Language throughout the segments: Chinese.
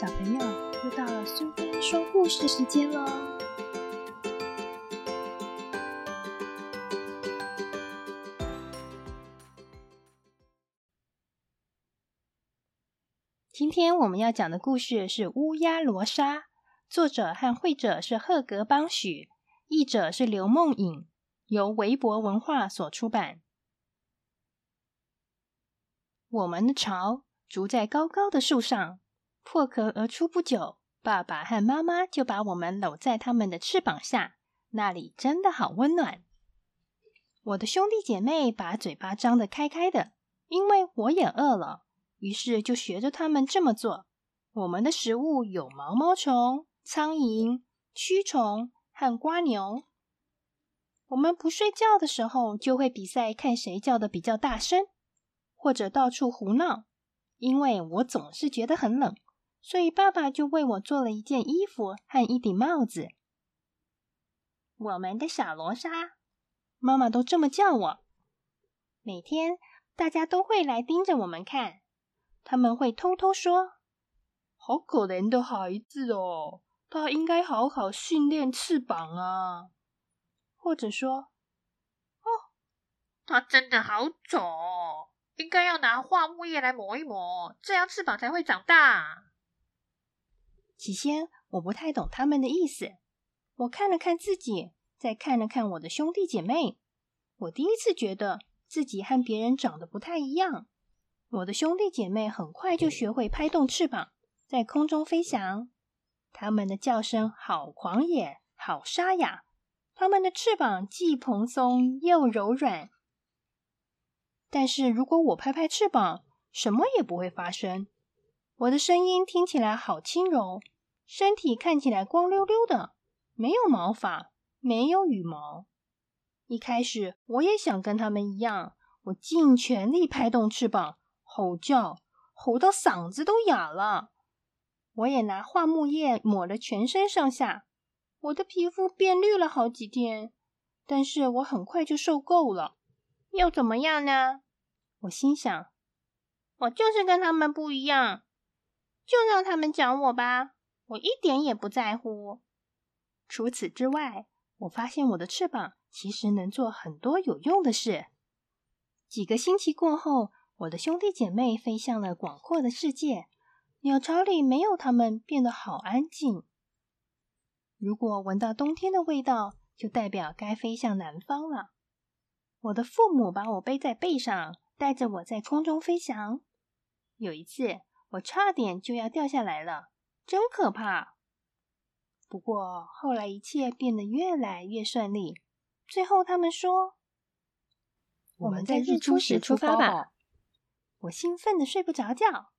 小朋友，又到了苏菲说故事时间喽！今天我们要讲的故事是《乌鸦罗莎》，作者和绘者是赫格邦许，译者是刘梦颖，由维博文化所出版。我们的巢筑在高高的树上。破壳而出不久，爸爸和妈妈就把我们搂在他们的翅膀下，那里真的好温暖。我的兄弟姐妹把嘴巴张得开开的，因为我也饿了，于是就学着他们这么做。我们的食物有毛毛虫、苍蝇、蛆虫和瓜牛。我们不睡觉的时候，就会比赛看谁叫的比较大声，或者到处胡闹，因为我总是觉得很冷。所以爸爸就为我做了一件衣服和一顶帽子。我们的小罗莎，妈妈都这么叫我。每天大家都会来盯着我们看，他们会偷偷说：“好可怜的孩子哦，他应该好好训练翅膀啊。”或者说：“哦，他真的好丑，应该要拿化木叶来磨一磨，这样翅膀才会长大。”起先我不太懂他们的意思，我看了看自己，再看了看我的兄弟姐妹，我第一次觉得自己和别人长得不太一样。我的兄弟姐妹很快就学会拍动翅膀，在空中飞翔，他们的叫声好狂野，好沙哑，他们的翅膀既蓬松又柔软。但是如果我拍拍翅膀，什么也不会发生。我的声音听起来好轻柔，身体看起来光溜溜的，没有毛发，没有羽毛。一开始我也想跟他们一样，我尽全力拍动翅膀，吼叫，吼到嗓子都哑了。我也拿桦木叶抹了全身上下，我的皮肤变绿了好几天。但是我很快就受够了。又怎么样呢？我心想，我就是跟他们不一样。就让他们讲我吧，我一点也不在乎。除此之外，我发现我的翅膀其实能做很多有用的事。几个星期过后，我的兄弟姐妹飞向了广阔的世界，鸟巢里没有他们，变得好安静。如果闻到冬天的味道，就代表该飞向南方了。我的父母把我背在背上，带着我在空中飞翔。有一次。我差点就要掉下来了，真可怕。不过后来一切变得越来越顺利。最后他们说：“我们在日出时出发吧。”我兴奋的睡不着觉。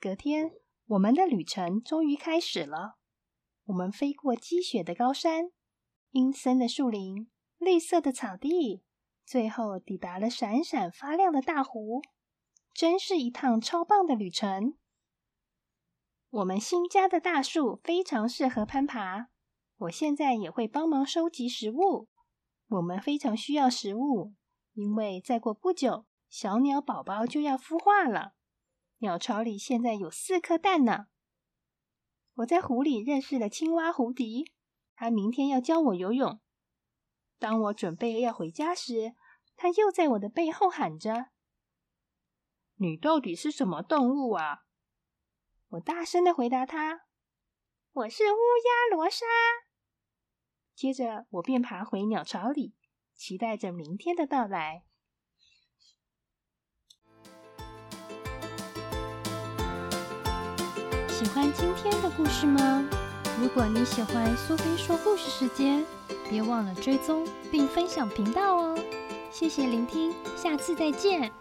隔天，我们的旅程终于开始了。我们飞过积雪的高山、阴森的树林、绿色的草地，最后抵达了闪闪发亮的大湖。真是一趟超棒的旅程！我们新家的大树非常适合攀爬。我现在也会帮忙收集食物。我们非常需要食物，因为再过不久，小鸟宝宝就要孵化了。鸟巢里现在有四颗蛋呢。我在湖里认识了青蛙胡迪，他明天要教我游泳。当我准备要回家时，他又在我的背后喊着。你到底是什么动物啊？我大声的回答他：“我是乌鸦罗莎。”接着我便爬回鸟巢里，期待着明天的到来。喜欢今天的故事吗？如果你喜欢苏菲说故事时间，别忘了追踪并分享频道哦！谢谢聆听，下次再见。